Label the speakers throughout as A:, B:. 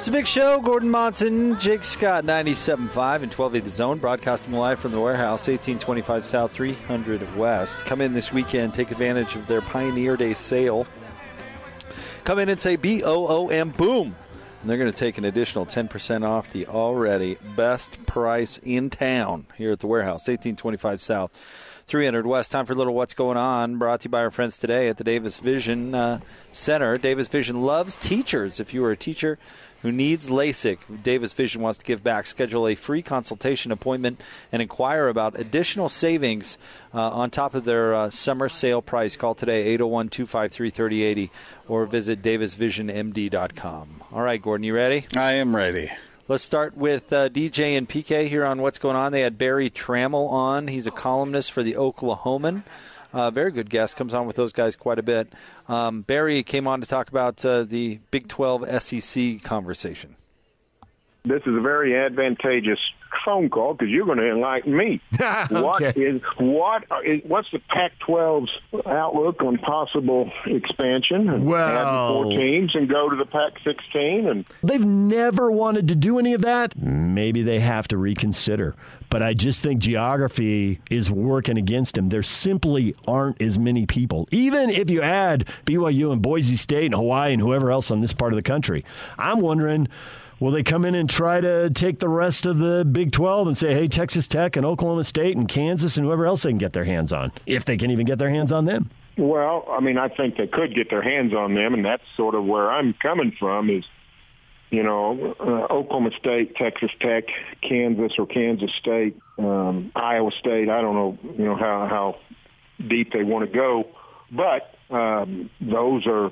A: It's a big show. Gordon Monson, Jake Scott, 97.5 and 1280 The Zone, broadcasting live from the warehouse, 1825 South, 300 West. Come in this weekend, take advantage of their Pioneer Day sale. Come in and say B O O M, boom. And they're going to take an additional 10% off the already best price in town here at the warehouse, 1825 South. 300 West. Time for a little What's Going On, brought to you by our friends today at the Davis Vision uh, Center. Davis Vision loves teachers. If you are a teacher who needs LASIK, Davis Vision wants to give back. Schedule a free consultation appointment and inquire about additional savings uh, on top of their uh, summer sale price. Call today 801 253 3080 or visit davisvisionmd.com. All right, Gordon, you ready?
B: I am ready.
A: Let's start with uh, DJ and PK here on what's going on. They had Berry Tramel on. He's a columnist for the Oklahoman. Uh, very good guest. Comes on with those guys quite a bit. Um, Berry came on to talk about uh, the Big 12 SEC conversation.
C: this is a very advantageous phone call because you're going to enlighten me. What
D: Okay.
C: is what is what's the Pac-12's outlook on possible expansion? And
D: Well-
C: four teams and go to the Pac-16 and
E: They've never wanted to do any of that. Maybe they have to reconsider. But I just think geography is working against them. There simply aren't as many people. Even if you add BYU and Boise State and Hawaii and whoever else on this part of the country, I'm wondering will they come in and try to take the rest of the Big 12 and say, hey, Texas Tech and Oklahoma State and Kansas and whoever else they can get their hands on, if they can even get their hands on them?
C: Well, I mean, I think they could get their hands on them, and that's sort of where I'm coming from. Is you know, uh, Oklahoma State, Texas Tech, Kansas or Kansas State, um, Iowa State. I don't know, you know how how deep they want to go, but um, those are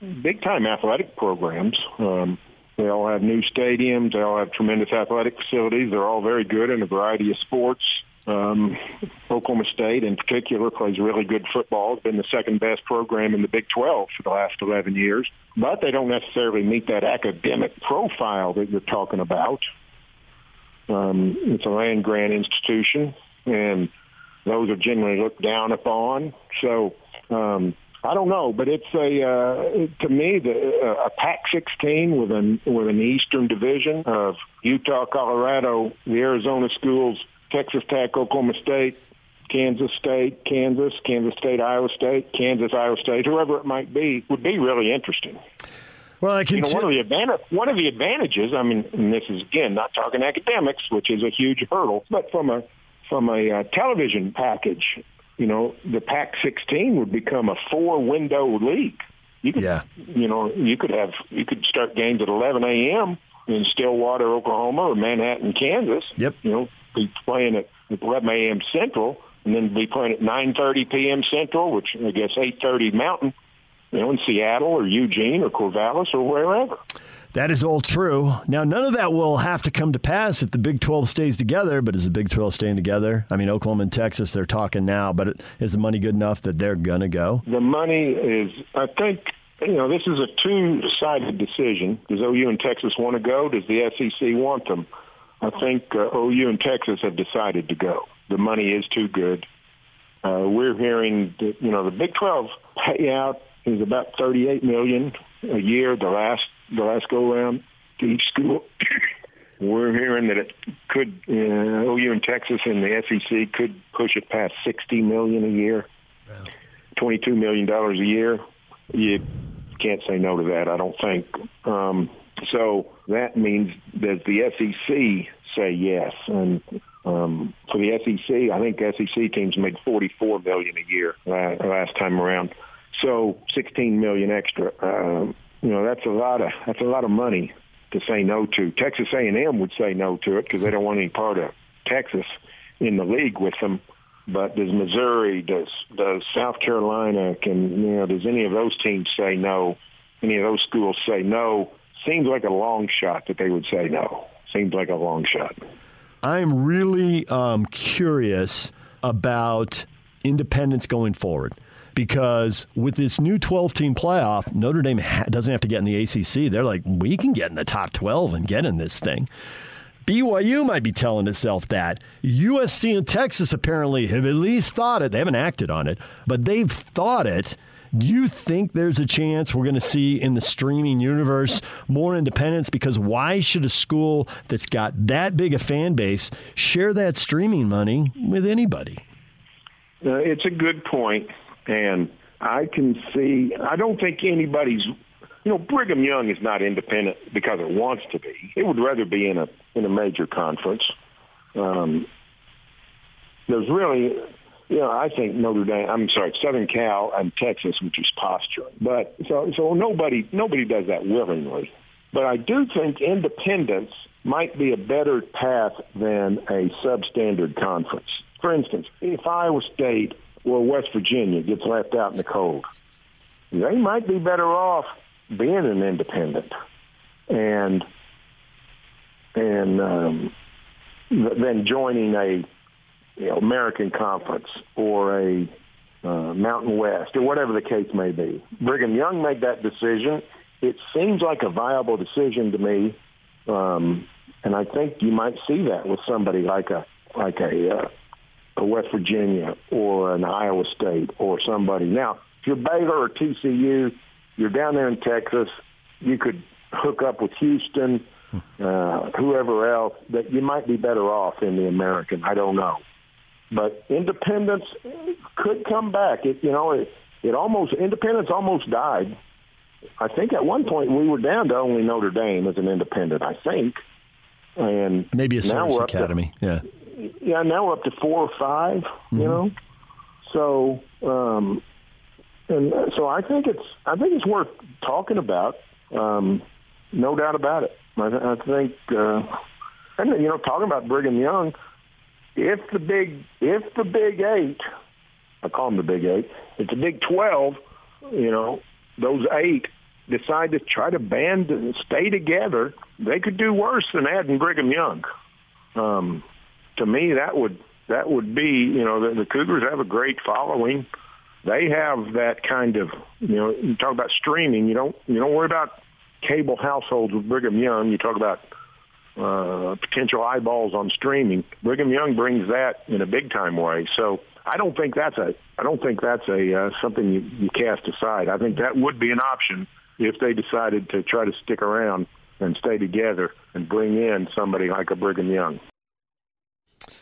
C: big time athletic programs. Um, they all have new stadiums. They all have tremendous athletic facilities. They're all very good in a variety of sports. Um, Oklahoma State, in particular, plays really good football. It's been the second best program in the Big 12 for the last 11 years. But they don't necessarily meet that academic profile that you're talking about. Um, it's a land grant institution, and those are generally looked down upon. So um, I don't know, but it's a uh, to me the uh, a Pac-16 with an with an Eastern Division of Utah, Colorado, the Arizona schools, Texas Tech, Oklahoma State, Kansas State, Kansas, Kansas State, Iowa State, Kansas, Iowa State, whoever it might be, would be really interesting.
E: Well, I can
C: You know, one of the advantage, one of the advantages. I mean, and this is again not talking academics, which is a huge hurdle, but from a from a uh, television package, you know, the Pac-16 would become a four-window league. You could,
E: Yeah.
C: you know, you could have you could start games at 11 a.m. in Stillwater, Oklahoma, or Manhattan, Kansas.
E: Yep.
C: You know, be playing at 11 a.m. Central, and then be playing at 9:30 p.m. Central, which I guess 8:30 Mountain. You know, in Seattle or Eugene or Corvallis or wherever.
E: That is all true. Now, none of that will have to come to pass if the Big 12 stays together, but is the Big 12 staying together? I mean, Oklahoma and Texas, they're talking now, but is the money good enough that they're going to go?
C: The money is, I think, you know, this is a two-sided decision. Does OU and Texas want to go? Does the SEC want them? I think uh, OU and Texas have decided to go. The money is too good. Uh, we're hearing that, you know, the Big 12 payout is about 38 million a year. The last the last go round to each school. we're hearing that it could uh, OU and Texas and the SEC could push it past 60 million a year. 22 million dollars a year. You can't say no to that. I don't think. Um, so that means does the SEC say yes? And um, for the SEC, I think SEC teams made 44 million a year last, last time around. So 16 million extra. Um, you know, that's a lot of that's a lot of money to say no to. Texas A&M would say no to it because they don't want any part of Texas in the league with them. But does Missouri, does does South Carolina, can you know, does any of those teams say no? Any of those schools say no? Seems like a long shot that they would say no. seems like a long shot.
E: I'm really um, curious about independence going forward because with this new 12 team playoff, Notre Dame ha- doesn't have to get in the ACC. They're like, we can get in the top 12 and get in this thing. BYU might be telling itself that. USC and Texas apparently have at least thought it. They haven't acted on it, but they've thought it. Do you think there's a chance we're going to see in the streaming universe more independence? Because why should a school that's got that big a fan base share that streaming money with anybody?
C: Uh, it's a good point, and I can see. I don't think anybody's. You know, Brigham Young is not independent because it wants to be. It would rather be in a in a major conference. Um, there's really, you know, I think Notre Dame. I'm sorry, Southern Cal and Texas, which is posturing. But so so nobody nobody does that willingly. But I do think independence might be a better path than a substandard conference. For instance, if Iowa State or West Virginia gets left out in the cold, they might be better off being an independent and and um, than joining a you know, American Conference or a uh, Mountain West or whatever the case may be. Brigham Young made that decision. It seems like a viable decision to me, um, and I think you might see that with somebody like a like a, uh, a West Virginia or an Iowa State or somebody. Now, if you're Baylor or TCU, you're down there in Texas. You could hook up with Houston, uh, whoever else. That you might be better off in the American. I don't know but independence could come back. It you know it it almost independence almost died. I think at one point we were down to only Notre Dame as an independent. I think, and
E: Maybe a service
C: we're to-
E: academy. yeah.
C: yeah, now we're up to four or 5
E: Mm-hmm.
C: You know, so um, and so I think it's I think it's worth talking about. Um, no doubt about it. I, I think, uh, and you know, talking about Brigham Young, if the big if the Big Eight, I call them the Big Eight, if the Big Twelve, you know, those eight decide to try to band and stay together, they could do worse than adding Brigham Young um, to me, that would that would be you know the, the Cougars have a great following. They have that kind of you know you talk about streaming. You don't you don't worry about cable households with Brigham Young. You talk about uh, potential eyeballs on streaming. Brigham Young brings that in a big time way. So I don't think that's a I don't think that's a uh, something you, you cast aside. I think that would be an option if they decided to try to stick around and stay together and bring in somebody like a Brigham Young.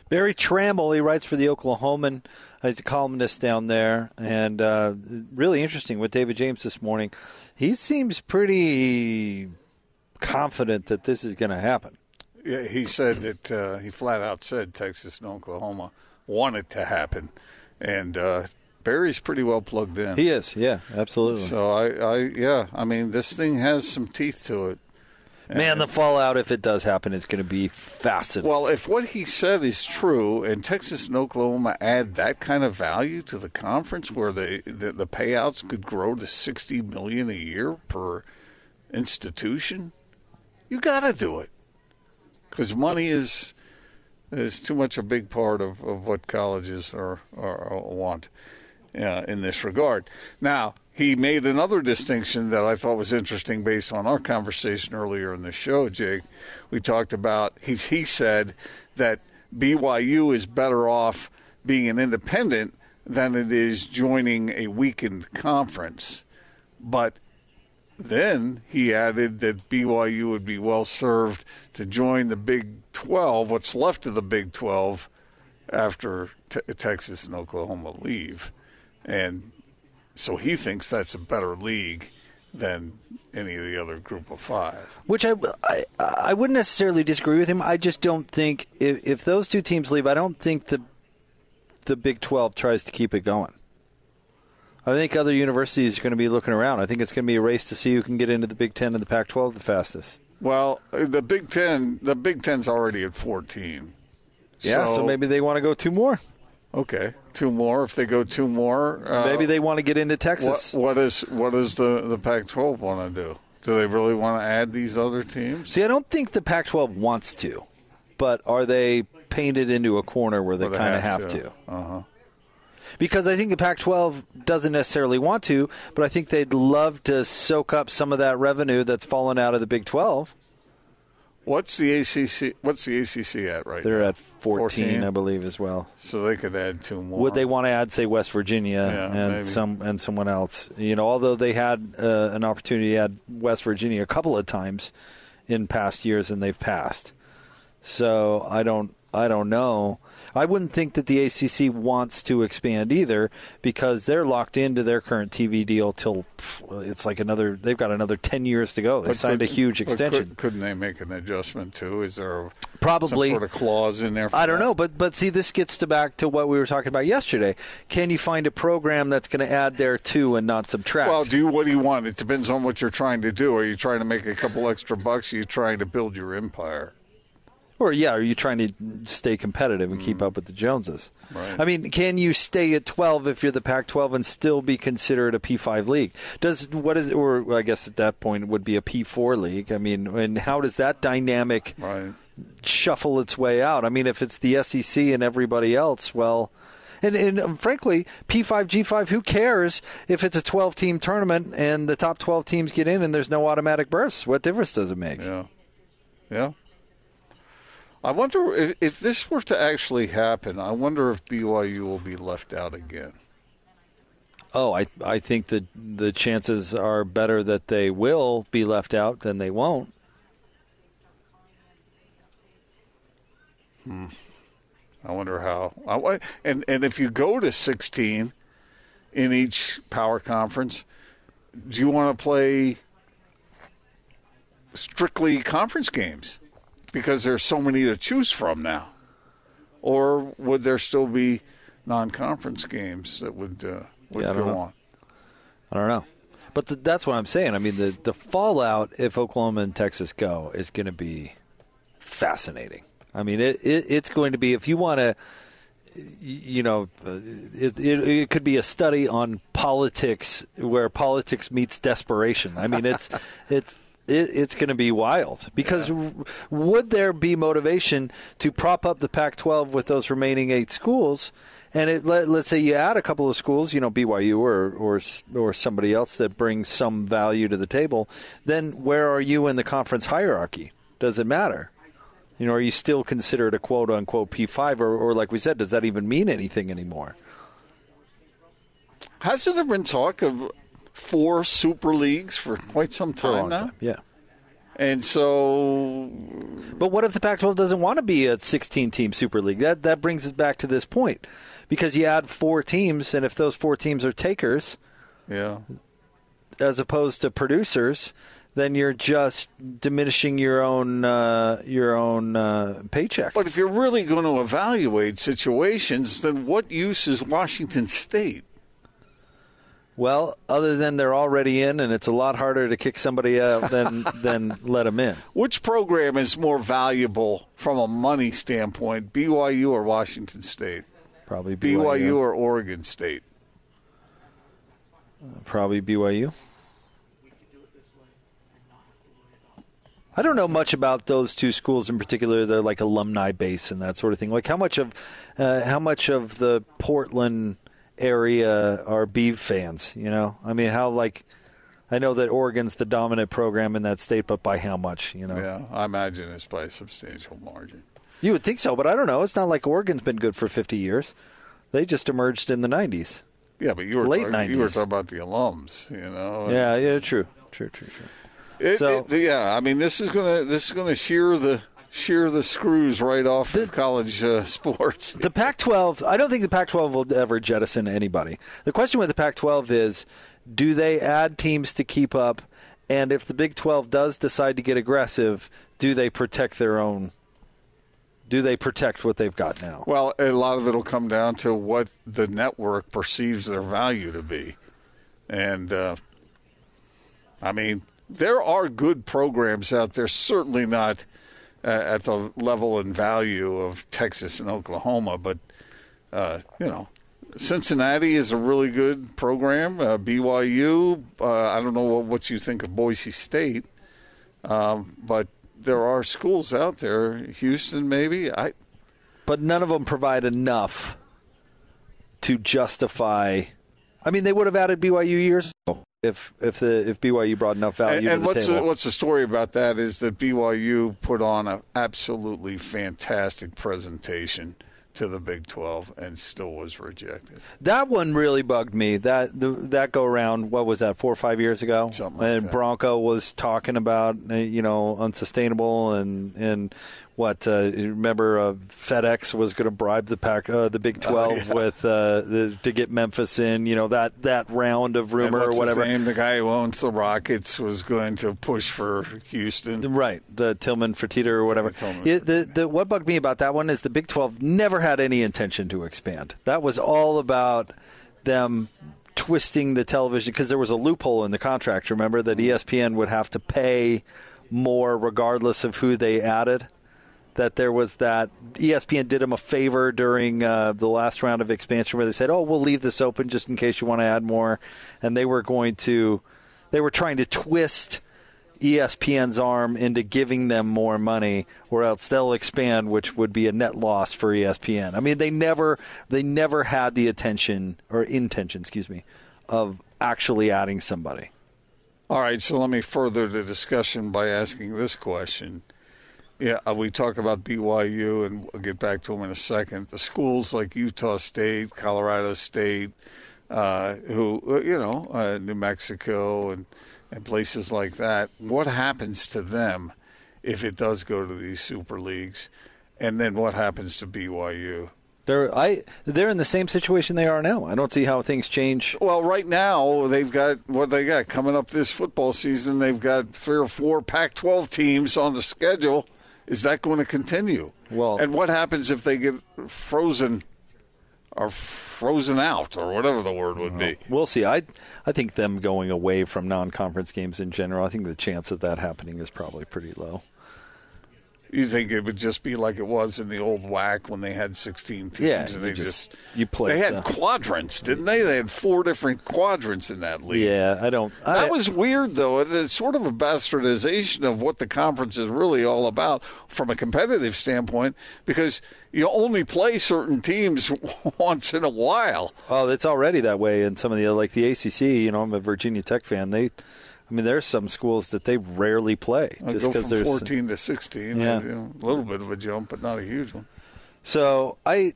A: Berry Tramel, he writes for the Oklahoman. He's a columnist down there, and uh, really interesting with David James this morning. He seems pretty confident that this is going to happen.
D: Yeah, he said that uh, he flat out said Texas and Oklahoma want it to happen, and uh, Berry's pretty well plugged in.
A: He is, yeah, absolutely.
D: so I, I, yeah, I mean, this thing has some teeth to it.
A: Man, the fallout, if it does happen, is going to be fascinating.
D: Well, if what he said is true, and Texas and Oklahoma add that kind of value to the conference, where the the, the payouts could grow to sixty million a year per institution, you got to do it because money is is too much a big part of, of what colleges are, are want uh, in this regard. Now he made another distinction that I thought was interesting based on our conversation earlier in the show, Jake. We talked about he he said that BYU is better off being an independent than it is joining a weakened conference, but then he added that BYU would be well served to join the Big 12, what's left of the Big 12, after te- Texas and Oklahoma leave. And so he thinks that's a better league than any of the other group of five.
A: Which I, I, I wouldn't necessarily disagree with him. I just don't think if, if those two teams leave, I don't think the the Big Twelve tries to keep it going. I think other universities are going to be looking around. I think it's going to be a race to see who can get into the Big Ten and the Pac-12 the fastest.
D: Well, the Big Ten, the Big Ten's already at 14.
A: Yeah, so, maybe they want to go two more.
D: Okay, two more. If they go two more, uh,
A: maybe they want to get into Texas.
D: what is what does the the Pac-12 want to do? Do they really want to add these other teams?
A: See, I don't think the Pac-12 wants to, but are they painted into a corner where they
D: they
A: kind of have to?
D: Uh-huh.
A: Because I think the Pac-12 doesn't necessarily want to, but I think they'd love to soak up some of that revenue that's fallen out of the Big 12.
D: What's the ACC? What's the ACC at right now?
A: They're
D: now?
A: at 14, I believe, as well.
D: So they could add two more.
A: Would they want to add, say, West Virginia
D: Yeah,
A: and
D: maybe.
A: some and someone else? You know, although they had uh, an opportunity to add West Virginia a couple of times in past years, and they've passed. So I don't, I don't know. I wouldn't think that the ACC wants to expand either because they're locked into their current TV deal till it's like another. They've got another ten years to go. They
D: But
A: signed
D: could-
A: a huge extension.
D: Could, couldn't they make an adjustment too? Is there a,
A: Probably.
D: some sort of clause in there? For
A: I don't
D: that?
A: know, but but see, this gets to back to what we were talking about yesterday. Can you find a program that's going to add there too and not subtract?
D: Well, do what do you want? It depends on what you're trying to do. Are you trying to make a couple extra bucks? Are you trying to build your empire?
A: Or yeah, are you trying to stay competitive and keep up with the Joneses?
D: Mm. Right.
A: I mean, can you stay at 12 if you're the Pac-12 and still be considered a P5 league? Does what is or I guess at that point it would be a P4 league. I mean, and how does that dynamic
D: Right.
A: shuffle its way out. I mean, if it's the SEC and everybody else, well, and, and um, frankly, P5, G5, who cares if it's a 12 team tournament and the top 12 teams get in and there's no automatic berths? What difference does it make?
D: Yeah. Yeah. I wonder if, if this were to actually happen. I wonder if BYU will be left out again.
A: Oh, I I think that the chances are better that they will be left out than they won't. Hmm.
D: I wonder how. I, and and if you go to 16 in each power conference, do you want to play strictly conference games because there's so many to choose from now, or would there still be non-conference games that would uh, would
A: Yeah,
D: go
A: know.
D: on?
A: I don't know. But th- that's what I'm saying. I mean, the, the fallout if Oklahoma and Texas go is going to be fascinating. I mean, it, it it's going to be if you want to, you know, uh, it, it it could be a study on politics where politics meets desperation. I mean, it's it's. It, it's going to be wild because w would there be motivation to prop up the Pac-12 with those remaining eight schools? And it, let, let's say you add a couple of schools, you know, BYU or, or or somebody else that brings some value to the table. Then where are you in the conference hierarchy? Does it matter? You know, are you still considered a quote unquote P5, or, or like we said, does that even mean anything anymore?
D: Hasn't there been talk of four super leagues for quite some time now?
A: time, yeah.
D: And so,
A: But what if the Pac-12 doesn't want to be a 16-team Super League? That that brings us back to this point, because you add four teams, and if those four teams are takers
D: yeah,
A: as opposed to producers, then you're just diminishing your own uh, your own uh, paycheck.
D: But if you're really going to evaluate situations, then what use is Washington State?
A: Well, other than they're already in, and it's a lot harder to kick somebody out than than let them in.
D: Which program is more valuable from a money standpoint, BYU or Washington State?
A: Probably
D: BYU,
A: BYU.
D: or Oregon State?
A: Probably BYU. I don't know much about those two schools in particular. They're like alumni base and that sort of thing. Like how much of uh, how much of the Portland area are Beeve fans? You know, I mean, how like I know that Oregon's the dominant program in that state, but by how much? You know,
D: Yeah, I imagine it's by a substantial margin.
A: you would think so, but I don't know. It's not like Oregon's been good for fifty years. They just emerged in the '90s.
D: Yeah, but you were
A: Late
D: talking, you were talking about the alums, you know.
A: Yeah, yeah, true, true, true, true.
D: It-
A: So-
D: it- yeah, I mean, this is gonna this is gonna shear the shear the screws right off the, college uh, sports.
A: The Pac-12, I don't think the Pac-12 will ever jettison anybody. The question with the Pac-12 is, do they add teams to keep up? And if the Big 12 does decide to get aggressive, do they protect their own? Do they protect what they've got now?
D: Well, a lot of it will come down to what the network perceives their value to be. And, uh, I mean, there are good programs out there, certainly not uh, at the level and value of Texas and Oklahoma, but, uh, you know, Cincinnati is a really good program. Uh, BYU, uh, I don't know what, what you think of Boise State, um, but there are schools out there. Houston, maybe. I
A: but none of them provide enough to justify. I mean, they would have added BYU years ago if if the if BYU brought enough value
D: and,
A: to
D: and
A: the
D: what's
A: table.
D: the, what's the story about that is that BYU put on an absolutely fantastic presentation to the Big 12 and still was rejected.
A: That one really bugged me. That the, that go around. What was that? Four or five years ago.
D: Something like
A: and
D: that.
A: Bronco was talking about uh, you know unsustainable and and what uh, remember uh, FedEx was going to bribe the pack uh, the Big Twelve
D: Oh, yeah.
A: with uh, the, to get Memphis in. You know that that round of rumor or whatever.
D: Name? The guy who owns the Rockets was going to push for Houston.
A: Right, the Tillman Fertitta or whatever. Yeah, the, the, what bugged me about that one is the Big 12 never had any intention to expand. That was all about them twisting the television because there was a loophole in the contract. Remember that ESPN would have to pay more regardless of who they added. That there was that ESPN did them a favor during uh, the last round of expansion where they said, "Oh, we'll leave this open just in case you want to add more," and they were going to, they were trying to twist ESPN's arm into giving them more money, or else they'll expand, which would be a net loss for ESPN. I mean, they never they never had the attention or intention, excuse me, of actually adding somebody.
D: All right, so let me further the discussion by asking this question. Yeah, uh, we talk about BYU, and we'll get back to them in a second. The schools like Utah State, Colorado State, uh, who uh, you know, uh, New Mexico, and and places like that. What happens to them if it does go to these super leagues? And then what happens to BYU?
A: They're I they're in the same situation they are now. I don't see how things change.
D: Well, right now they've got what they got coming up this football season. They've got three or four Pac-12 teams on the schedule. Is that going to continue?
A: Well-
D: and what happens if they get frozen or frozen out or whatever the word would be?
A: We'll see. I I think them going away from non-conference games in general. I think the chance of that happening is probably pretty low.
D: You think it would just be like it was in the old WAC when they had 16 teams
A: Yeah,
D: and they
A: just-
D: just,
A: you play
D: They had quadrants, didn't they? They had four different quadrants in that league.
A: Yeah, I don't. I,
D: That was weird, though. It's sort of a bastardization of what the conference is really all about from a competitive standpoint, because you only play certain teams once in a while.
A: Oh, it's already that way in some of the like the ACC. You know, I'm a Virginia Tech fan. They, I mean, there's some schools that they rarely play just because there's
D: 14 to 16.
A: Yeah.
D: you know, a little bit of a jump, but not a huge one.
A: So I,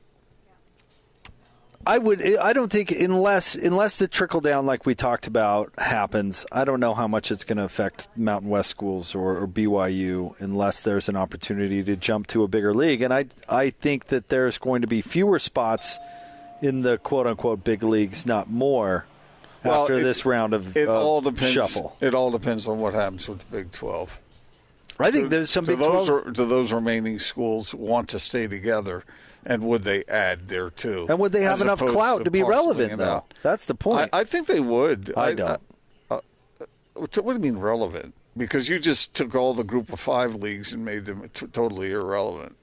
A: I would. I don't think unless unless the trickle down like we talked about happens. I don't know how much it's going to affect Mountain West schools or, or BYU unless there's an opportunity to jump to a bigger league. And I I think that there's going to be fewer spots in the quote unquote big leagues, not more.
D: Well,
A: after
D: it-
A: this round of
D: It
A: uh,
D: all depends.
A: shuffle,
D: It all depends on what happens with the Big 12.
A: I think there's some
D: do
A: Big
D: those
A: 12
D: are, do those remaining schools want to stay together, and would they add there too?
A: and would they have enough clout to, be relevant though?
D: out?
A: That's the point.
D: I, I think they would.
A: I don't.
D: uh, what do you mean relevant? Because you just took all the Group of Five leagues and made them t- totally irrelevant.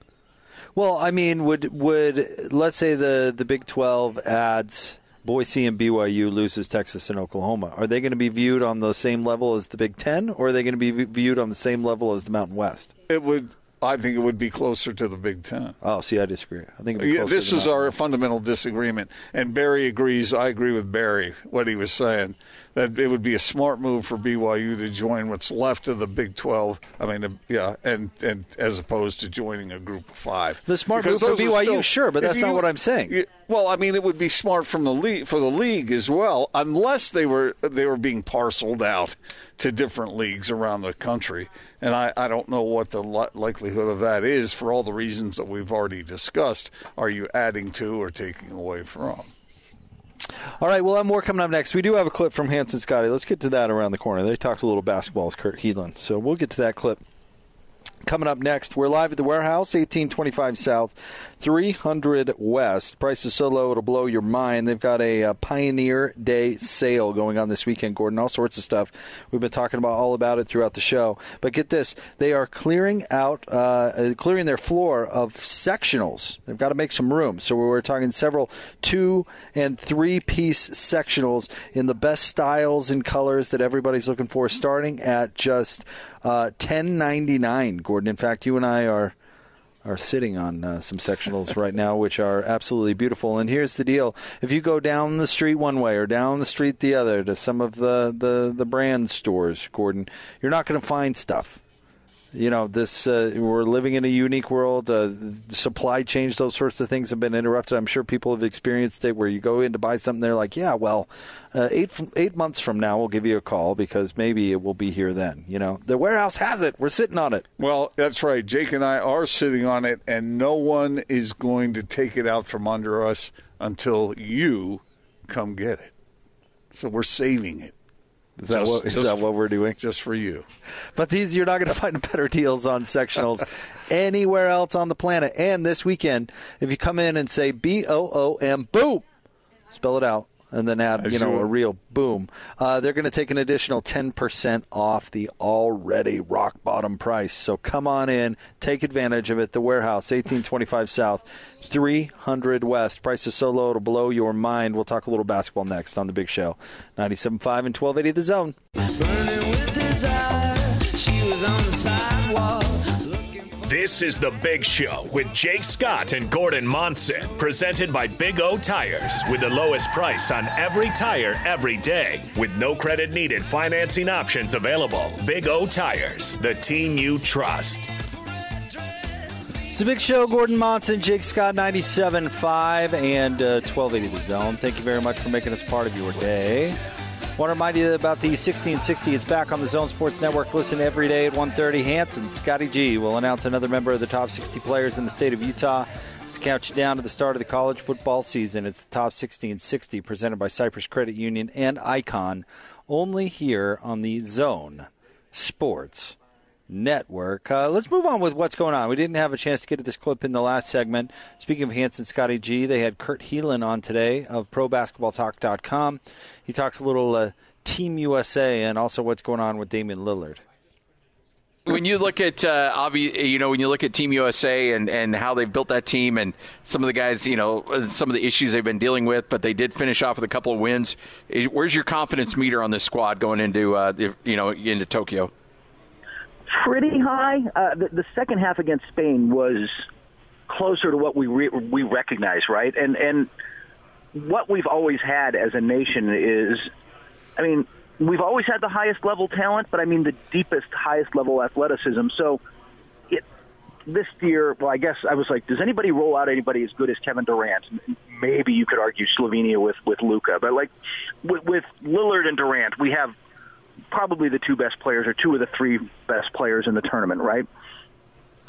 A: Well, I mean, would would let's say the the Big Twelve adds Boise and BYU loses Texas and Oklahoma? Are they going to be viewed on the same level as the Big Ten, or are they going to be viewed on the same level as the Mountain West?
D: It would. I think it would be closer to the Big Ten.
A: Oh, see, I disagree. I think
D: Yeah,
A: closer
D: this is our fundamental disagreement, and Berry agrees. I agree with Berry what he was saying that it would be a smart move for BYU to join what's left of the Big Twelve. I mean, uh, yeah, and and as opposed to joining a Group of Five.
A: The smart
D: Because
A: move for BYU,
D: still-
A: sure, but that's not what I'm saying.
D: you- well, I mean, it would be smart from the league for the league as well, unless they were they were being parceled out to different leagues around the country. And I, I don't know what the li- likelihood of that is for all the reasons that we've already discussed. Are you adding to or taking away from?
A: All right, we'll have more coming up next. We do have a clip from Hanson Scotty. Let's get to that around the corner. They talked a little basketball with Kurt Helin, so we'll get to that clip Coming up next, we're live at the warehouse, 1825 South, 300 West. Price is so low it'll blow your mind. They've got a, uh Pioneer Day sale going on this weekend, Gordon. All sorts of stuff. We've been talking about all about it throughout the show. But get this, they are clearing out, uh, uh, clearing their floor of sectionals. They've got to make some room. So we're talking several two and three piece sectionals in the best styles and colors that everybody's looking for, starting at just uh, ten ninety nine. Gordon, in fact, you and I are are sitting on uh, some sectionals right now, which are absolutely beautiful. And here's the deal: if you go down the street one way or down the street the other to some of the the, the brand stores, Gordon, you're not going to find stuff. You know, this uh, we're living in a unique world. Uh, supply chains, those sorts of things have been interrupted. I'm sure people have experienced it where you go in to buy something, they're like, "Yeah, well, uh, eight eight months from now, we'll give you a call because maybe it will be here then." You know, the warehouse has it. We're sitting on it.
D: Well, that's right. Jake and I are sitting on it, and no one is going to take it out from under us until you come get it. So we're saving it
A: Is that
D: Just-
A: what is
D: just-
A: that what we're doing?
D: just for you.
A: But these, you're not going to find better deals on sectionals anywhere else on the planet. And this weekend, if you come in and say B O O M, boom, spell it out, and then add you know a real boom, uh, they're going to take an additional ten percent off the already rock bottom price. So come on in, take advantage of it. The warehouse, 1825 South, 300 West. Price is so low it'll blow your mind. We'll talk a little basketball next on the Big Show, 97.5 and 1280 The Zone.
F: This is The Big Show with Jake Scott and Gordon Monson, presented by Big O Tires, with the lowest price on every tire every day, with no credit needed financing options available. Big O Tires, the team you trust.
A: It's a big show. Gordon Monson, Jake Scott, 97.5 and uh, 1280 The Zone. Thank you very much for making us part of your day. Want to remind you about the 1660. It's back on the Zone Sports Network. Listen every day at 1.30. Hanson, Scotty G will announce another member of the top 60 players in the state of Utah. Let's count you down to the start of the college football season. It's the top 1660 presented by Cyprus Credit Union and Icon. Only here on the Zone Sports Network. Uh, let's move on with what's going on. We didn't have a chance to get to this clip in the last segment. Speaking of Hanson Scotty G, they had Kurt Helin on today of ProBasketballTalk.com. He talked a little uh, Team USA and also what's going on with Damian Lillard.
G: when you look at uh, obvi- you know when you look at Team USA and, and how they've built that team and some of the guys you know some of the issues they've been dealing with, but they did finish off with a couple of wins. Where's your confidence meter on this squad going into uh, you know into Tokyo?
H: Pretty high. Uh, the, the second half against Spain was closer to what we re- we recognize, right? And and what we've always had as a nation is, I mean, we've always had the highest level talent, but I mean the deepest, highest level athleticism. So it this year, well, I guess I was like, does anybody roll out anybody as good as Kevin Durant? Maybe you could argue Slovenia with with Luka, but like with, with Lillard and Durant, we have probably the two best players or two of the three best players in the tournament, right?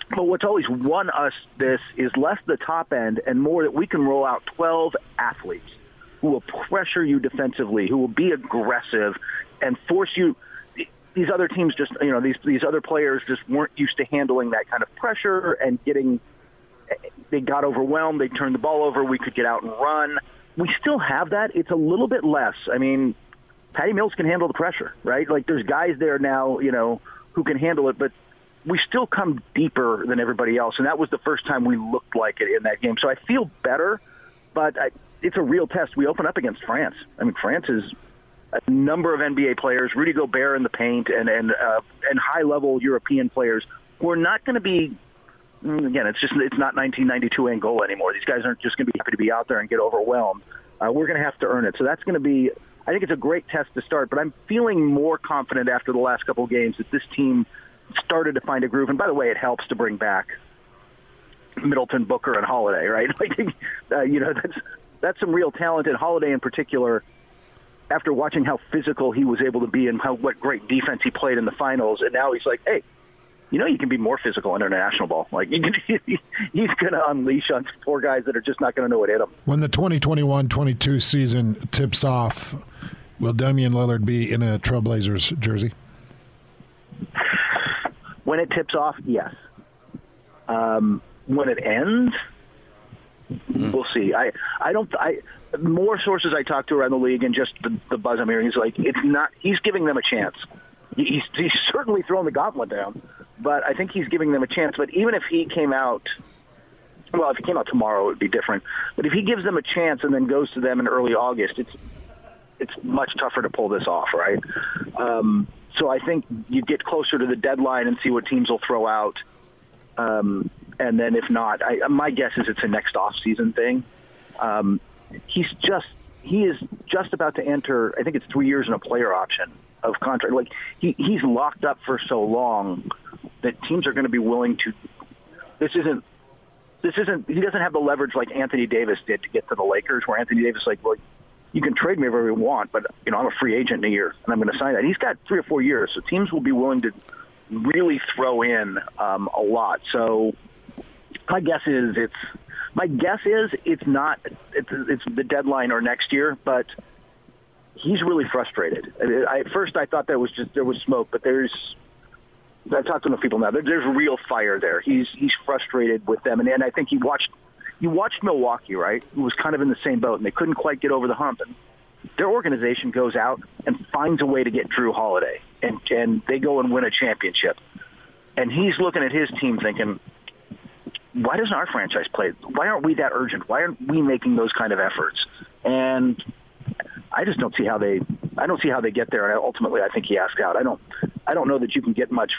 H: But what's always won us this is less the top end and more that we can roll out 12 athletes who will pressure you defensively, who will be aggressive and force you. These other teams just, you know, these these other players just weren't used to handling that kind of pressure and getting. They got overwhelmed. They turned the ball over. We could get out and run. We still have that. It's a little bit less. I mean, Patty Mills can handle the pressure, right? Like there's guys there now, you know, who can handle it, but we still come deeper than everybody else, and that was the first time we looked like it in that game. So I feel better, but I, it's a real test. We open up against France. I mean, France is a number of NBA players, Rudy Gobert in the paint, and and uh, and high level European players who are not going to be. mm, Again, it's just it's not 1992 Angola anymore. These guys aren't just going to be happy to be out there and get overwhelmed. Uh, we're going to have to earn it. So that's going to be. I think it's a great test to start, but I'm feeling more confident after the last couple of games that this team started to find a groove. And by the way, it helps to bring back Middleton, Booker, and Holiday, right? Like, uh, you know, that's that's some real talent. And Holiday in particular, after watching how physical he was able to be and how what great defense he played in the finals, and now he's like, hey, you know, you can be more physical in international ball. Like, can, he's going to unleash on four guys that are just not going to know what hit them.
I: When the 2021-22 season tips off, will Damian Lillard be in a Trailblazers jersey?
H: When it tips off, yes. Um, when it ends, we'll see. I I don't I more sources I talk to around the league and just the, the buzz I'm hearing is like it's not. He's giving them a chance. He's he's certainly throwing the gauntlet down, but I think he's giving them a chance. But even if he came out. Well, if he came out tomorrow, it would be different. But if he gives them a chance and then goes to them in early August, it's it's much tougher to pull this off, right? Um, so I think you get closer to the deadline and see what teams will throw out. Um, and then if not, I, my guess is it's a next off-season thing. Um, he's just he is just about to enter. I think it's three years in a player option of contract. Like he, he's locked up for so long that teams are going to be willing to. This isn't. This isn't. He doesn't have the leverage like Anthony Davis did to get to the Lakers, where Anthony Davis like, well, you can trade me wherever you want, but you know I'm a free agent in a year and I'm going to sign that. He's got three or four years, so teams will be willing to really throw in um, a lot. So my guess is it's my guess is it's not it's, it's the deadline or next year, but he's really frustrated. I, at first, I thought that was just there was smoke, but there's I've talked to enough people now. There, there's real fire there. He's he's frustrated with them, and, and I think he watched you watched Milwaukee, right? Who was kind of in the same boat, and they couldn't quite get over the hump. And their organization goes out and finds a way to get Jrue Holiday, and and they go and win a championship. And he's looking at his team thinking, why doesn't our franchise play? Why aren't we that urgent? Why aren't we making those kind of efforts? And I just don't see how they. I don't see how they get there. And ultimately, I think he asked out. I don't. I don't know that you can get much.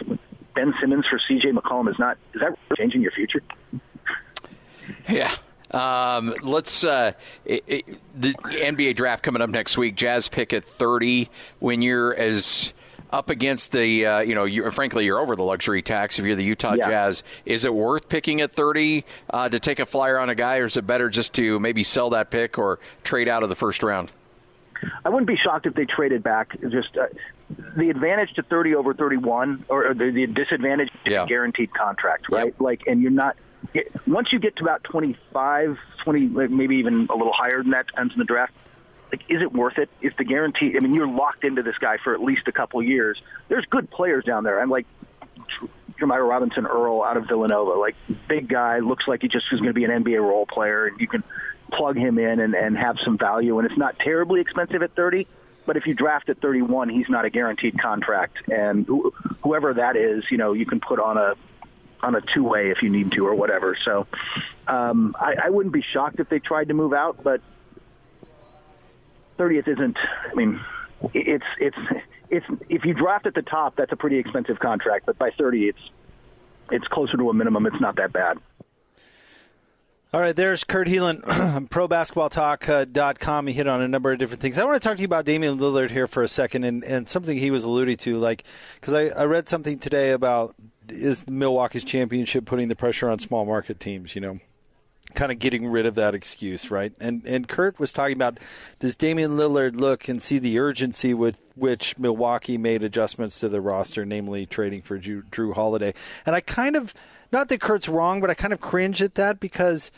H: Ben Simmons for C.J. McCollum is not. Is that changing your future?
G: Yeah. Um, let's uh, it, it, the NBA draft coming up next week. Jazz pick at thirty. When you're as up against the, uh, you know, you, frankly, you're over the luxury tax if you're the Utah
H: Yeah.
G: Jazz. Is it worth picking at 30 uh, to take a flyer on a guy, or is it better just to maybe sell that pick or trade out of the first round?
H: I wouldn't be shocked if they traded back. Just uh, the advantage to 30 over 31, or, or the, the disadvantage to
G: Yeah.
H: guaranteed contract, right? Like, and you're not. It, once you get to about 25, 20, like, maybe even a little higher than that, depends on the draft. Like, is it worth it? Is the guarantee? I mean, you're locked into this guy for at least a couple of years. There's good players down there. I'm like Jeremiah Robinson Earl out of Villanova, like big guy, looks like he just is going to be an NBA role player, and you can plug him in and, and have some value. And it's not terribly expensive at 30, but if you draft at 31, he's not a guaranteed contract, and wh- whoever that is, you know, you can put on a on a two way if you need to or whatever. So um, I, I wouldn't be shocked if they tried to move out, but 30th isn't. I mean, it's it's it's if you draft at the top, that's a pretty expensive contract, but by 30, it's it's closer to a minimum. It's not that bad.
A: All right, there's Kurt Helin, ProBasketballTalk.com. Uh, he hit on a number of different things. I want to talk to you about Damian Lillard here for a second, and, and something he was alluding to, like because I, I read something today about is Milwaukee's championship putting the pressure on small market teams, you know, kind of getting rid of that excuse, right? And and Kurt was talking about does Damian Lillard look and see the urgency with which Milwaukee made adjustments to the roster, namely trading for Jrue, Jrue Holiday. And I kind of not that Kurt's wrong, but I kind of cringe at that because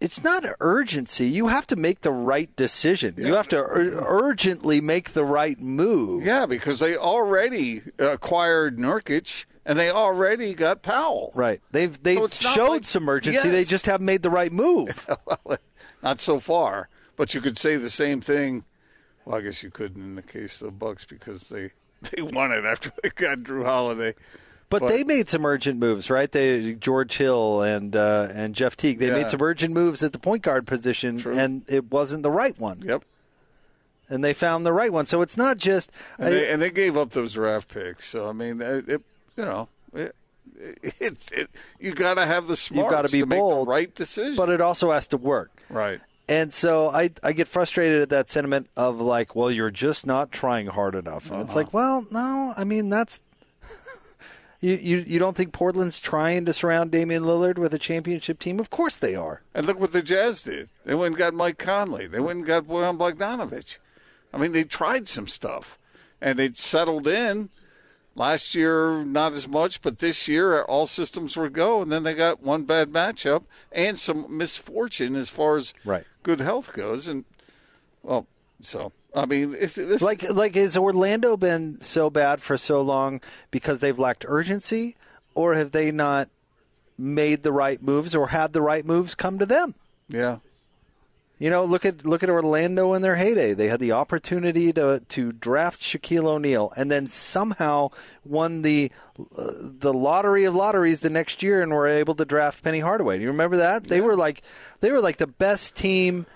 A: it's not urgency. You have to make the right decision. You have to ur- urgently make the right move.
D: Yeah, because they already acquired Nurkic and they already got Powell.
A: Right. They've they've
D: So
A: showed
D: like-
A: some urgency. They just haven't made the right move.
D: well, not so far. But you could say the same thing. Well, I guess you couldn't in the case of the Bucks because they they won it after they got Jrue Holiday.
A: But,
D: But-
A: they made some urgent moves, right? They George Hill and uh, and Jeff Teague. They
D: Yeah.
A: made some urgent moves at the point guard position,
D: True.
A: and it wasn't the right one.
D: Yep.
A: And they found the right one. So it's not just.
D: And, they, and they gave up those draft picks. So I mean, it, it, you know, it, it's it, you got to have the smarts.
A: gotta be bold,
D: the right decision.
A: but it also has to work.
D: right.
A: And so I, I get frustrated at that sentiment of like, well, you're just not trying hard enough. And
D: Uh-huh.
A: it's like, well, no, I mean that's you, you you don't think Portland's trying to surround Damian Lillard with a championship team? Of course they are.
D: And look what the Jazz did. They went and got Mike Conley. They went and got Bojan Bogdanovic. I mean, they tried some stuff, and they settled in. Last year, not as much, but this year, all systems were go. And then they got one bad matchup and some misfortune as far as
A: Right.
D: good health goes. And well, so I mean, it's this
A: Like like has Orlando been so bad for so long because they've lacked urgency, or have they not made the right moves or had the right moves come to them?
D: Yeah.
A: You know, look at look at Orlando in their heyday. They had the opportunity to to draft Shaquille O'Neal, and then somehow won the uh, the lottery of lotteries the next year, and were able to draft Penny Hardaway. Do you remember that? They were like they were like the best team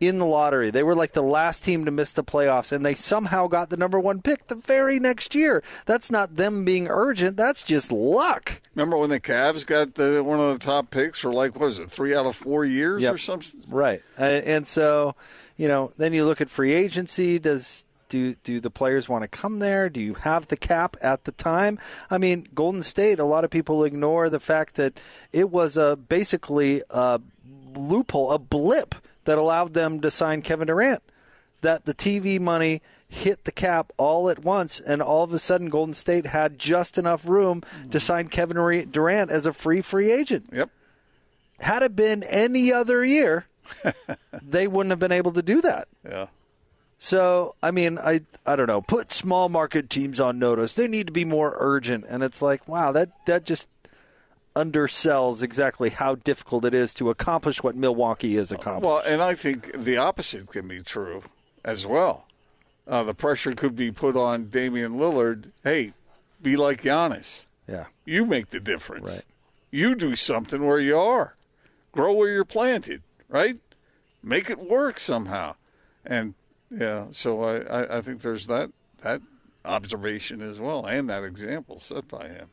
A: in the lottery. They were like the last team to miss the playoffs, and they somehow got the number one pick the very next year. That's not them being urgent. That's just luck.
D: Remember when the Cavs got the, one of the top picks for like what was it, three out of four years
A: Yep.
D: or something?
A: Right. And so, you know, then you look at free agency. Does do do the players want to come there? Do you have the cap at the time? I mean, Golden State. A lot of people ignore the fact that it was a basically a loophole, a blip that allowed them to sign Kevin Durant. That the TV money hit the cap all at once, and all of a sudden, Golden State had just enough room to mm-hmm. sign Kevin Durant as a free free agent.
D: Yep.
A: Had it been any other year, they wouldn't have been able to do that.
D: Yeah.
A: So, I mean, I I don't know. Put small market teams on notice. They need to be more urgent. And it's like, wow, that that just undersells exactly how difficult it is to accomplish what Milwaukee is accomplished.
D: Well, and I think the opposite can be true as well. Uh, the pressure could be put on Damian Lillard. Hey, be like Giannis.
A: yeah.
D: You make the difference.
A: Right.
D: You do something where you are. Grow where you're planted, right? Make it work somehow. And yeah, so I, I, I think there's that that observation as well and that example set by him.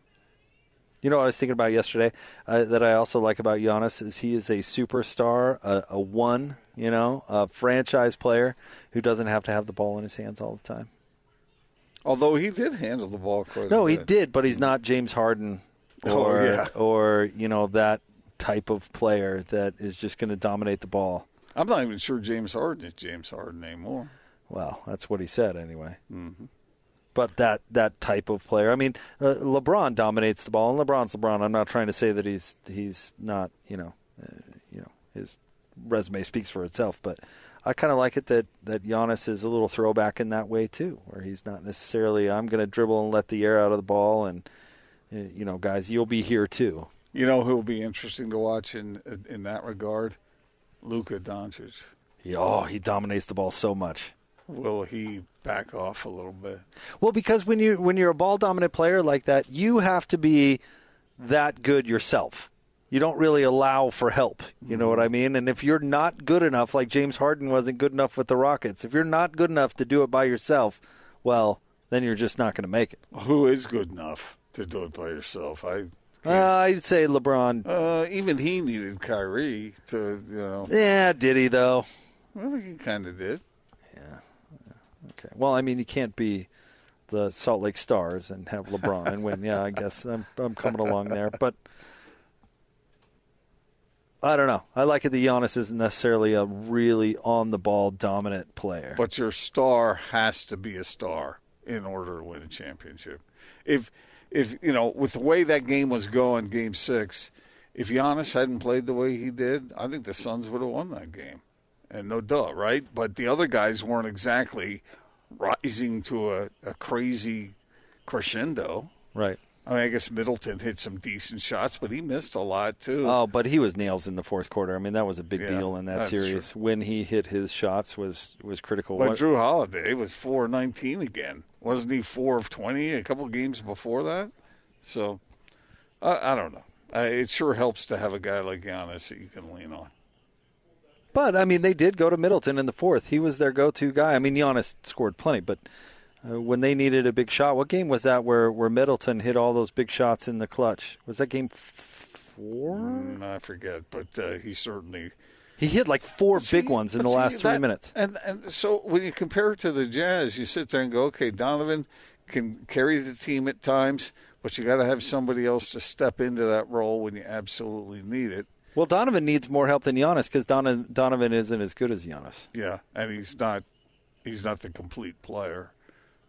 A: You know what I was thinking about yesterday uh, that I also like about Giannis is he is a superstar, a, a one, you know, a franchise player who doesn't have to have the ball in his hands all the time.
D: Although he did handle the ball quite
A: No, he did, but he's not James Harden
D: Oh,
A: or
D: yeah.
A: or you know that type of player that is just going to dominate the ball.
D: I'm not even sure James Harden is James Harden anymore.
A: Well, that's what he said anyway. Mm-hmm. But that that type of player, I mean, uh, LeBron dominates the ball, and LeBron's LeBron. I'm not trying to say that he's he's not, you know, uh, you know, his resume speaks for itself, but I kind of like it that that Giannis is a little throwback in that way too, where he's not necessarily I'm going to dribble and let the air out of the ball, and uh, you know, guys, you'll be here too.
D: You know who will be interesting to watch in in that regard? Luka Doncic.
A: He- Oh, he dominates the ball so much.
D: Will he back off a little bit?
A: Well, because when you when you're a ball dominant player like that, you have to be that good yourself. You don't really allow for help. You know what I mean? And if you're not good enough, like James Harden wasn't good enough with the Rockets, if you're not good enough to do it by yourself, well, then you're just not going to make it.
D: Who is good enough to do it by yourself? I
A: Uh, I'd say LeBron.
D: uh, even he needed Kyrie to you know.
A: Yeah, did he though?
D: I think he kind of did.
A: Okay. Well, I mean, you can't be the Salt Lake Stars and have LeBron and win. Yeah, I guess I'm I'm coming along there, but I don't know. I like it that Giannis isn't necessarily a really on the ball dominant player.
D: But your star has to be a star in order to win a championship. If if you know with the way that game was going, Game Six, if Giannis hadn't played the way he did, I think the Suns would have won that game, and no duh, right? But the other guys weren't exactly rising to a, a crazy crescendo.
A: Right.
D: I mean, I guess Middleton hit some decent shots, but he missed a lot too.
A: Oh, but he was nails in the fourth quarter. I mean, that was a big
D: Yeah,
A: deal in that series. When he hit his shots was was critical.
D: But
A: What-
D: Jrue Holiday was four nineteen again. Wasn't he four of twenty a couple games before that? So I, I don't know. Uh, it sure helps to have a guy like Giannis that you can lean on.
A: But I mean, they did go to Middleton in the fourth. He was their go-to guy. I mean, Giannis scored plenty, but uh, when they needed a big shot, what game was that where where Middleton hit all those big shots in the clutch? Was that game four?
D: Mm, I forget, but uh, he certainly
A: He hit like four
D: See,
A: big ones in the
D: see,
A: last three
D: that-
A: minutes.
D: And and so when you compare it to the Jazz, you sit there and go, okay, Donovan can carry the team at times, but you got to have somebody else to step into that role when you absolutely need it.
A: Well, Donovan needs more help than Giannis because Donovan, Donovan isn't as good as Giannis.
D: Yeah, and he's not he's not the complete player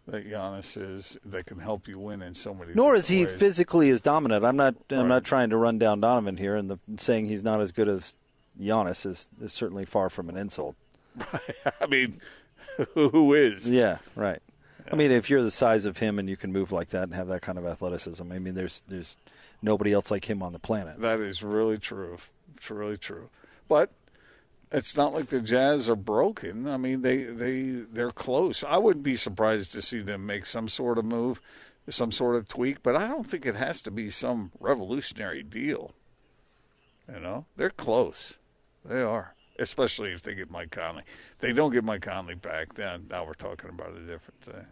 D: that Giannis is that can help you win in so many.
A: Nor is he
D: ways.
A: physically as dominant. I'm not. I'm
D: Right.
A: not trying to run down Donovan here, and the, saying he's not as good as Giannis is, is certainly far from an insult. Right.
D: I mean, who is?
A: Yeah, right. I mean, if you're the size of him and you can move like that and have that kind of athleticism, I mean, there's there's nobody else like him on the planet.
D: That is really true. It's really true. But it's not like the Jazz are broken. I mean, they they they're close. I wouldn't be surprised to see them make some sort of move, some sort of tweak. But I don't think it has to be some revolutionary deal. You know, they're close. They are, especially if they get Mike Conley. If they don't get Mike Conley back, then now we're talking about a different thing.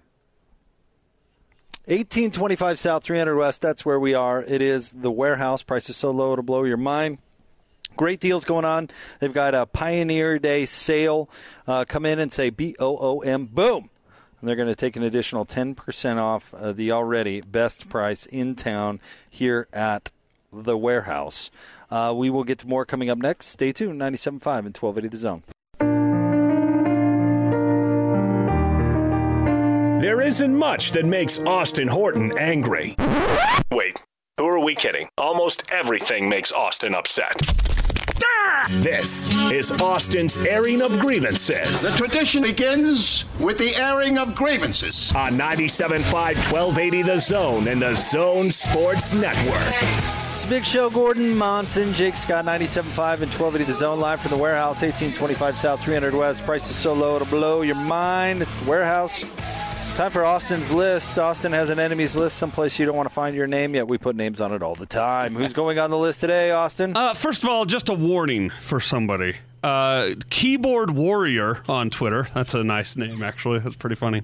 A: 1825 South, 300 West. That's where we are. It is the warehouse. Price is so low to blow your mind. Great deals going on. They've got a Pioneer Day sale. Uh, come in and say B O O M, boom. And they're going to take an additional 10% off uh, the already best price in town here at the warehouse. Uh, we will get to more coming up next. Stay tuned. 97.5 and 1280 The Zone.
F: Isn't much that makes Austin Horton angry. Wait, who are we kidding? Almost everything makes Austin upset. This is Austin's airing of grievances.
J: The tradition begins with the airing of grievances.
F: On 97.5 1280 The Zone and The Zone Sports Network.
A: It's a big show. Gordon Monson, Jake Scott, 97.5 and 1280 The Zone, live from the warehouse, 1825 South, 300 West. Price is so low it'll blow your mind. It's the warehouse. Time for Austin's list. Austin has an enemies list, someplace you don't want to find your name, yet we put names on it all the time. Who's going on the list today, Austin?
K: Uh, first of all, just a warning for somebody. Uh, Keyboard Warrior on Twitter. That's a nice name, actually. That's pretty funny.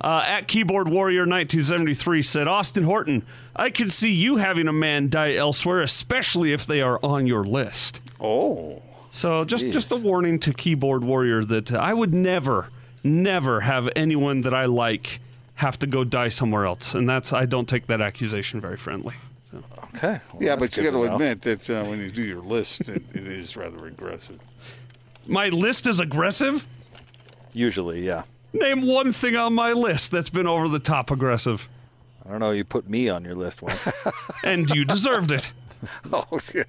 K: Uh, at Keyboard Warrior 1973 said, Austin Horton, I can see you having a man die elsewhere, especially if they are on your list.
D: Oh.
K: So just
A: Jeez.
K: just a warning to Keyboard Warrior that uh, I would never, never have anyone that I like have to go die somewhere else, and that's I don't take that accusation very friendly. So.
A: Okay. Well,
D: Yeah, but you
A: good
D: got to
A: know.
D: admit that uh, when you do your list, it, it is rather aggressive.
K: My list is aggressive.
A: Usually, yeah.
K: Name one thing on my list that's been over the top aggressive,
A: I don't know. You put me on your list once.
K: and you deserved it.
D: Oh, yeah.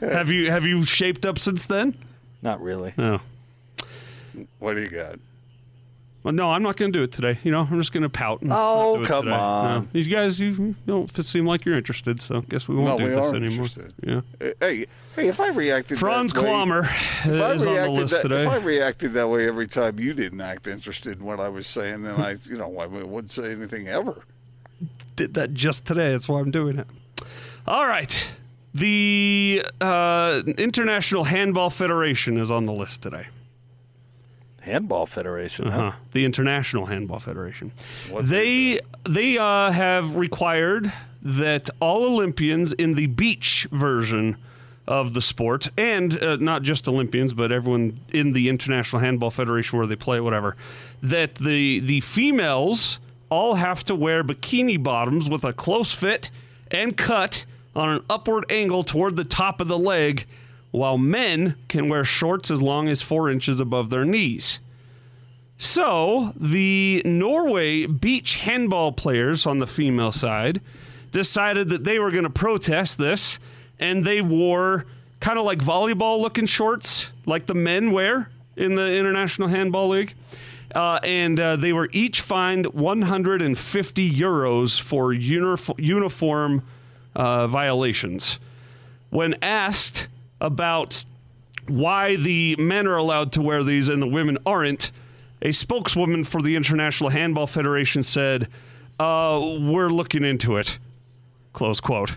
K: Have you have you shaped up since then?
A: Not really.
K: No.
D: What do you got?
K: Well, no, I'm not going to do it today. You know, I'm just going to pout. And
A: Oh,
K: not do it
A: come
K: today.
A: on.
K: No. You guys, you don't seem like you're interested, so I guess we won't
D: No,
K: do
D: we
K: this
D: are
K: anymore.
D: interested.
K: Yeah.
D: Uh, Hey, hey, if I reacted
K: Franz
D: that way,
K: Klammer
D: if I
K: is on the
D: reacted
K: list
D: that,
K: today.
D: If I reacted that way every time you didn't act interested in what I was saying, then I, you know, I wouldn't say anything ever.
K: did that just today. That's why I'm doing it. All right. The uh, International Handball Federation is on the list today.
A: Handball Federation. huh?
K: Uh-huh. The International Handball Federation. they they uh, have required that all Olympians in the beach version of the sport, and uh, not just Olympians, but everyone in the International Handball Federation where they play, whatever, that the the females all have to wear bikini bottoms with a close fit and cut on an upward angle toward the top of the leg, while men can wear shorts as long as four inches above their knees. So, the Norway beach handball players on the female side decided that they were going to protest this, and they wore kind of like volleyball looking shorts, like the men wear in the International Handball League. Uh, and uh, they were each fined 150 euros for unif- uniform uh, violations. When asked about why the men are allowed to wear these and the women aren't, a spokeswoman for the International Handball Federation said, uh, We're looking into it. Close quote.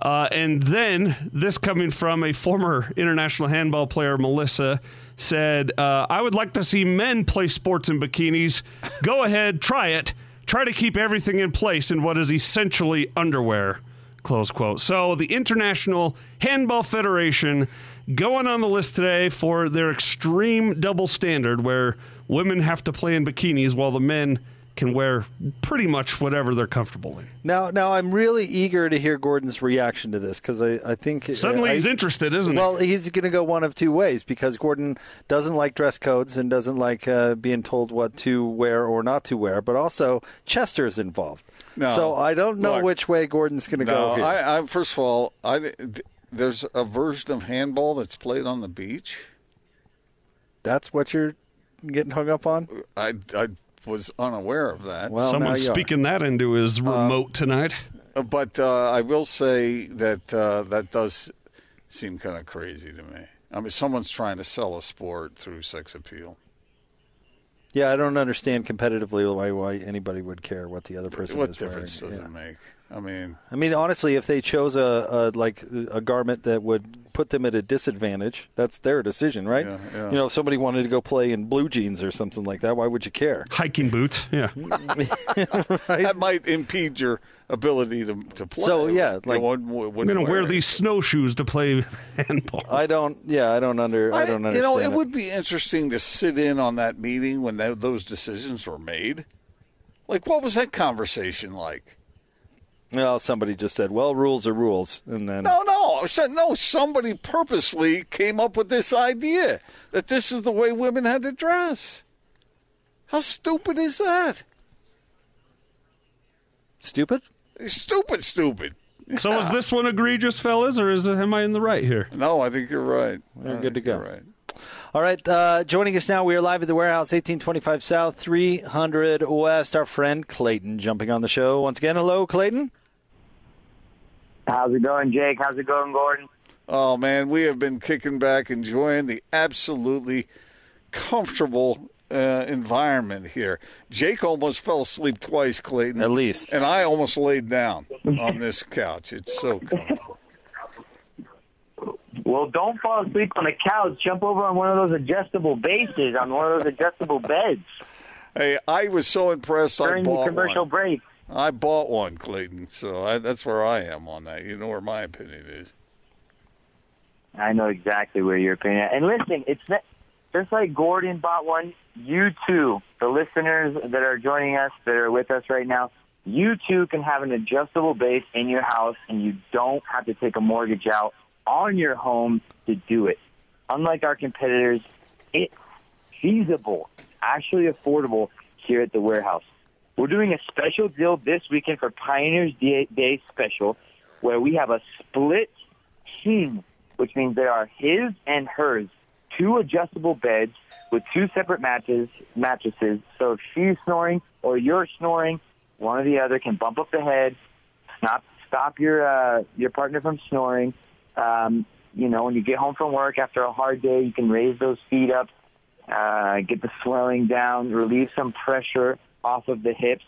K: Uh, and then, this coming from a former international handball player, Melissa, said, uh, I would like to see men play sports in bikinis. Go ahead, try it. Try to keep everything in place in what is essentially underwear. Close quote. So, the International Handball Federation going on the list today for their extreme double standard where women have to play in bikinis while the men can wear pretty much whatever they're comfortable in.
A: Now, now I'm really eager to hear Gordon's reaction to this because I, I think
K: Suddenly
A: I-
K: he's interested, isn't he?
A: well, he's going to go one of two ways because Gordon doesn't like dress codes and doesn't like uh, being told what to wear or not to wear, but also Chester is involved.
D: No.
A: So I don't know
D: Look.
A: which way Gordon's going to
D: No,
A: go here.
D: I, I first of all, I there's a version of handball that's played on the beach.
A: That's what you're getting hung up on.
D: I, I was unaware of that.
K: Someone's speaking that into his remote tonight.
D: Uh, But uh, I will say that uh, that does seem kind of crazy to me. I mean, someone's trying to sell a sport through sex appeal.
A: Yeah, I don't understand competitively why why anybody would care what the other person
D: what
A: is
D: difference
A: wearing.
D: does it make? I mean,
A: I mean, honestly, if they chose a, a like a garment that would put them at a disadvantage, that's their decision, right?
D: Yeah, yeah.
A: You know, if somebody wanted to go play in blue jeans or something like that, why would you care?
K: Hiking boots, yeah.
D: that might impede your ability to, to play.
A: So, yeah,
D: You
A: like-
D: wouldn't-
K: I'm going to wear
D: it.
K: these snowshoes to play handball.
A: I don't. Yeah, I don't under. I, don't understand.
D: You know, it
A: it.
D: would be interesting to sit in on that meeting when tho- those decisions were made. Like, what was that conversation like?
A: Well, somebody just said, "Well, rules are rules," and then
D: No, no, I said no. Somebody purposely came up with this idea that this is the way women had to dress. How stupid is that?
A: stupid.
D: Stupid, stupid.
K: So is this one egregious, fellas, or is it, am I in the right here?
D: No, I think you're right.
A: We're
D: I
A: good to go.
D: you're Right.
A: All right, uh, joining us now, we are live at the warehouse, 1825 South, 300 West. Our friend Clayton jumping on the show once again. Hello, Clayton.
L: How's it going, Jake? How's it going, Gordon?
D: Oh man, we have been kicking back, enjoying the absolutely comfortable uh, environment here. Jake almost fell asleep twice, Clayton.
A: At least.
D: and I almost laid down on this couch. It's so comfortable.
L: Well, don't fall asleep on the couch. Jump over on one of those adjustable bases, on one of those adjustable beds
D: Hey, I was so impressed. I
L: during the commercial
D: one.
L: break.
D: I bought one, Clayton. So I, that's where I am on that. You know where my opinion is.
L: I know exactly where your opinion. Is. And listen, it's not, just like Gordon bought one. You too, the listeners that are joining us, that are with us right now, you too can have an adjustable base in your house, and you don't have to take a mortgage out on your home to do it. Unlike our competitors, it's feasible, actually affordable here at the warehouse. We're doing a special deal this weekend for Pioneers Day, Day special, where we have a split king, which means there are his and hers, two adjustable beds with two separate matches, mattresses. So if she's snoring or you're snoring, one or the other can bump up the head, stop stop your uh, your partner from snoring. Um, you know, when you get home from work after a hard day, you can raise those feet up, uh, get the swelling down, relieve some pressure off of the hips.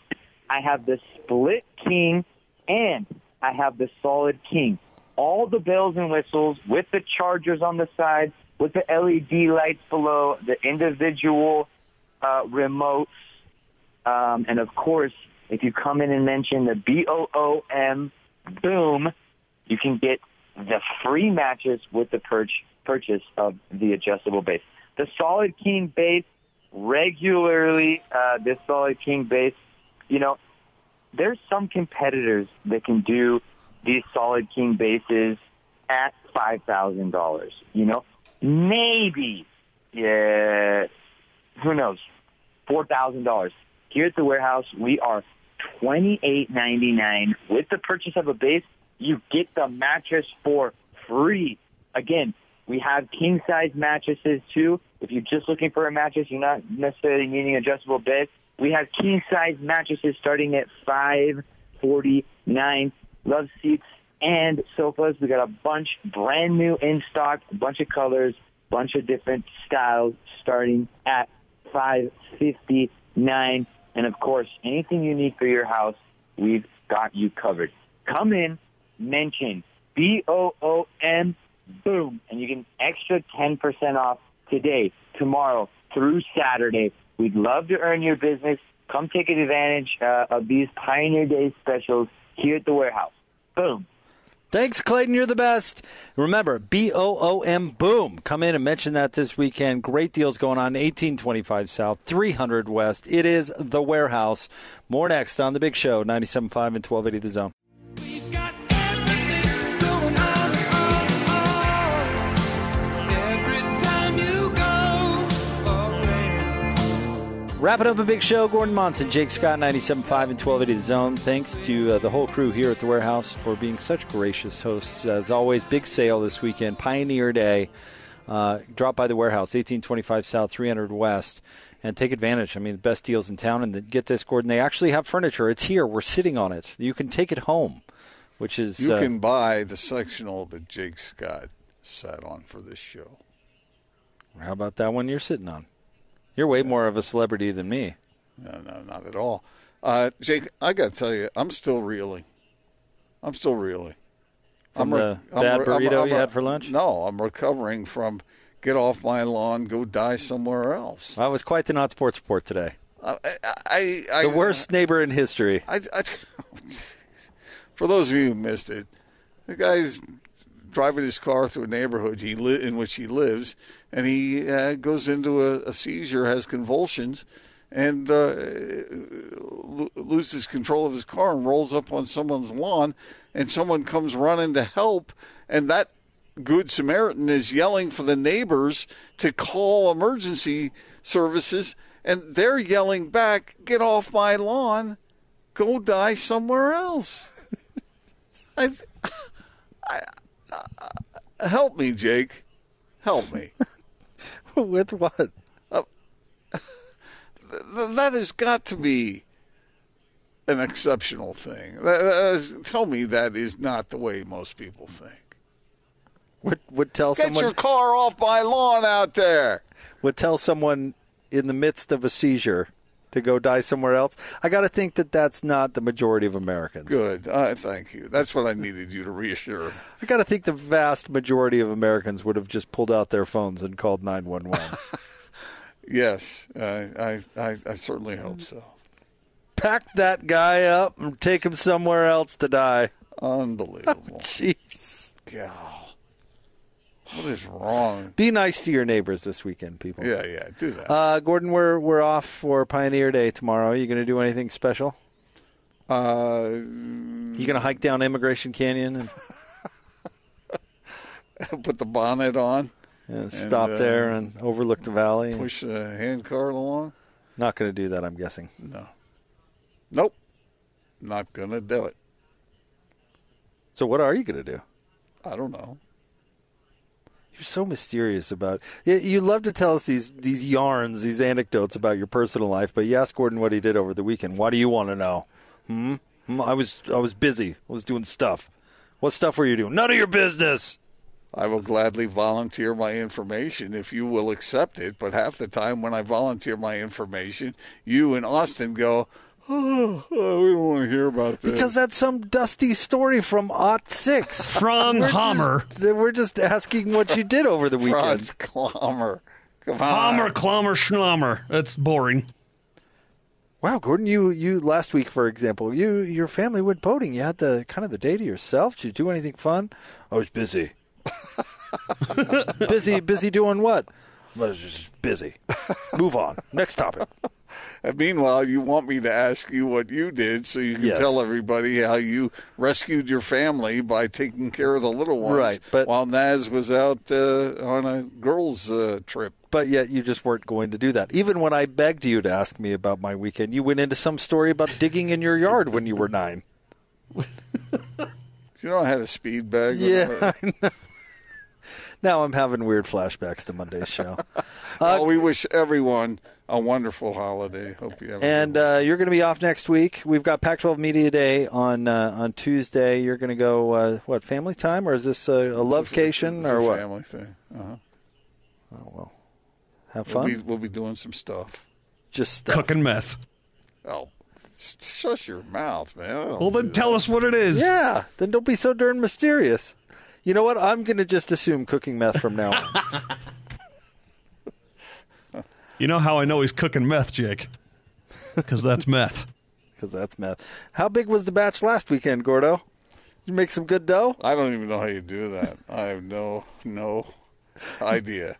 L: I have the split king and I have the solid king. All the bells and whistles with the chargers on the side, with the LED lights below, the individual uh, remotes, um, and of course, if you come in and mention the B O O M boom, you can get the free matches with the purch- purchase of the adjustable base. The solid king base regularly, uh, this solid king base, you know, there's some competitors that can do these solid king bases at five thousand dollars. You know, maybe, yeah, who knows, four thousand dollars. Here at the warehouse, we are twenty eight ninety nine with the purchase of a base. You get the mattress for free. Again, we have king size mattresses too. If you're just looking for a mattress, you're not necessarily needing adjustable bed. We have king size mattresses starting at five forty nine. Love seats and sofas. We got a bunch brand new in stock, a bunch of colors, bunch of different styles starting at five fifty nine. And of course, anything you need for your house, we've got you covered. Come in, mention B O O M boom, and you get an extra 10% off today, tomorrow, through Saturday. We'd love to earn your business. Come take advantage uh, of these Pioneer Day specials here at the warehouse. Boom.
A: Thanks, Clayton. You're the best. Remember, B O O M boom. Come in and mention that this weekend. Great deals going on. 1825 South, 300 West. It is the warehouse. More next on the big show, 97.5 and 1280 The Zone. Wrapping up a big show, Gordon Monson, Jake Scott, 97.5 and 1280 The Zone. Thanks to uh, the whole crew here at the warehouse for being such gracious hosts. As always, big sale this weekend, Pioneer Day. Uh, drop by the warehouse, 1825 South, 300 West, and take advantage. I mean, the best deals in town. And the, get this, Gordon, they actually have furniture. It's here. We're sitting on it. You can take it home, which is.
D: You
A: uh,
D: can buy the sectional that Jake Scott sat on for this show.
A: How about that one you're sitting on? You're way more of a celebrity than me.
D: No, no, not at all. Uh, Jake, I got to tell you, I'm still reeling. I'm still reeling.
A: From
D: I'm
A: the
D: I'm
A: bad
D: I'm-
A: burrito
D: I'm-
A: you had for lunch?
D: No, I'm recovering from get off my lawn, go die somewhere else.
A: That was quite the not sports report today.
D: I, I, I,
A: the worst neighbor in history.
D: I, I, for those of you who missed it, the guy's driving his car through a neighborhood he li- in which he lives, and he uh, goes into a, a seizure, has convulsions, and uh, lo- loses control of his car and rolls up on someone's lawn, and someone comes running to help, and that good Samaritan is yelling for the neighbors to call emergency services, and they're yelling back, "Get off my lawn! Go die somewhere else!" I, I, I, help me, Jake. Help me.
A: With what?
D: Uh, th- that has got to be an exceptional thing. That- that is- tell me that is not the way most people think.
A: Would would tell someone
D: Get
A: someone
D: your car off my lawn out there.
A: would tell someone in the midst of a seizure to go die somewhere else. I got to think that that's not the majority of Americans.
D: Good. Uh, thank you. That's what I needed you to reassure.
A: I got to think the vast majority of Americans would have just pulled out their phones and called 911.
D: Yes, I, I, I certainly hope so.
A: Pack that guy up and take him somewhere else to die.
D: Unbelievable.
A: Jeez.
D: God. What is wrong?
A: Be nice to your neighbors this weekend, people.
D: Yeah, yeah, do that.
A: Uh, Gordon, we're we're off for Pioneer Day tomorrow. Are you going to do anything special?
D: Uh,
A: you going to hike down Emigration Canyon
D: and put the bonnet on
A: and stop there and overlook the valley? and-
D: push a hand cart along?
A: Not going to do that, I'm guessing.
D: No. Nope. Not gonna do it.
A: So what are you going to do?
D: I don't know.
A: You're so mysterious about. You, you love to tell us these these yarns, these anecdotes about your personal life, but you ask Gordon what he did over the weekend. Why do you want to know? Hmm? Hmm, I was I was busy. I was doing stuff. What stuff were you doing? None of your business.
D: I will gladly volunteer my information if you will accept it. But half the time when I volunteer my information, you and Austin go, oh, we don't want to hear about this.
A: Because that's some dusty story from Ot Six.
K: Franz
A: We're
K: Hammer.
A: Just, we're just asking what you did over the weekend.
D: Franz Klammer. Come on.
K: Hammer, clommer, schnammer. That's boring.
A: Wow, Gordon, you you last week, for example, you your family went boating. You had the kind of the day to yourself. Did you do anything fun? I was busy. busy, busy doing what? I was just busy. Move on. Next topic.
D: And meanwhile, you want me to ask you what you did so you can
A: Yes.
D: tell everybody how you rescued your family by taking care of the little ones
A: Right, but-
D: while Naz was out uh, on a girls' uh, trip.
A: But yet you just weren't going to do that. Even when I begged you to ask me about my weekend, you went into some story about digging in your yard when you were nine.
D: You know, I had a speed bag.
A: Yeah, Now I'm having weird flashbacks to Monday's show.
D: well, we wish everyone a wonderful holiday. Hope you have. a
A: And uh, you're going to be off next week. We've got Pac-12 Media Day on uh, on Tuesday. You're going to go uh, what family time or is this a, a lovecation
D: It's a
A: or what?
D: family thing. Uh-huh.
A: Oh well, have
D: We'll
A: fun.
D: be, we'll be doing some stuff.
A: Just stuff.
K: Cooking meth.
D: Oh, shut your mouth, man.
K: Well, then tell
D: that.
K: us what it is.
A: Yeah, then don't be so darn mysterious. You know what? I'm going to just assume cooking meth from now on.
K: You know how I know he's cooking meth, Jake? Because that's meth.
A: Because that's meth. How big was the batch last weekend, Gordo? Did you make some good dough?
D: I don't even know how you do that. I have no no idea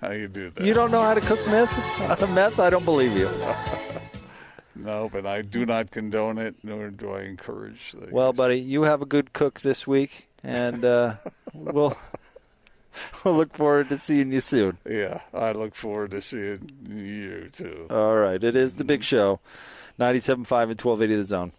D: how you do that.
A: You don't know how to cook meth? meth? I don't believe you.
D: No, but I do not condone it, nor do I encourage. The,
A: Well, buddy, you have a good cook this week, and uh, we'll we'll look forward to seeing you soon.
D: yeah, I look forward to seeing you too.
A: All right, it is the big show, 97.5 and 1280 the zone.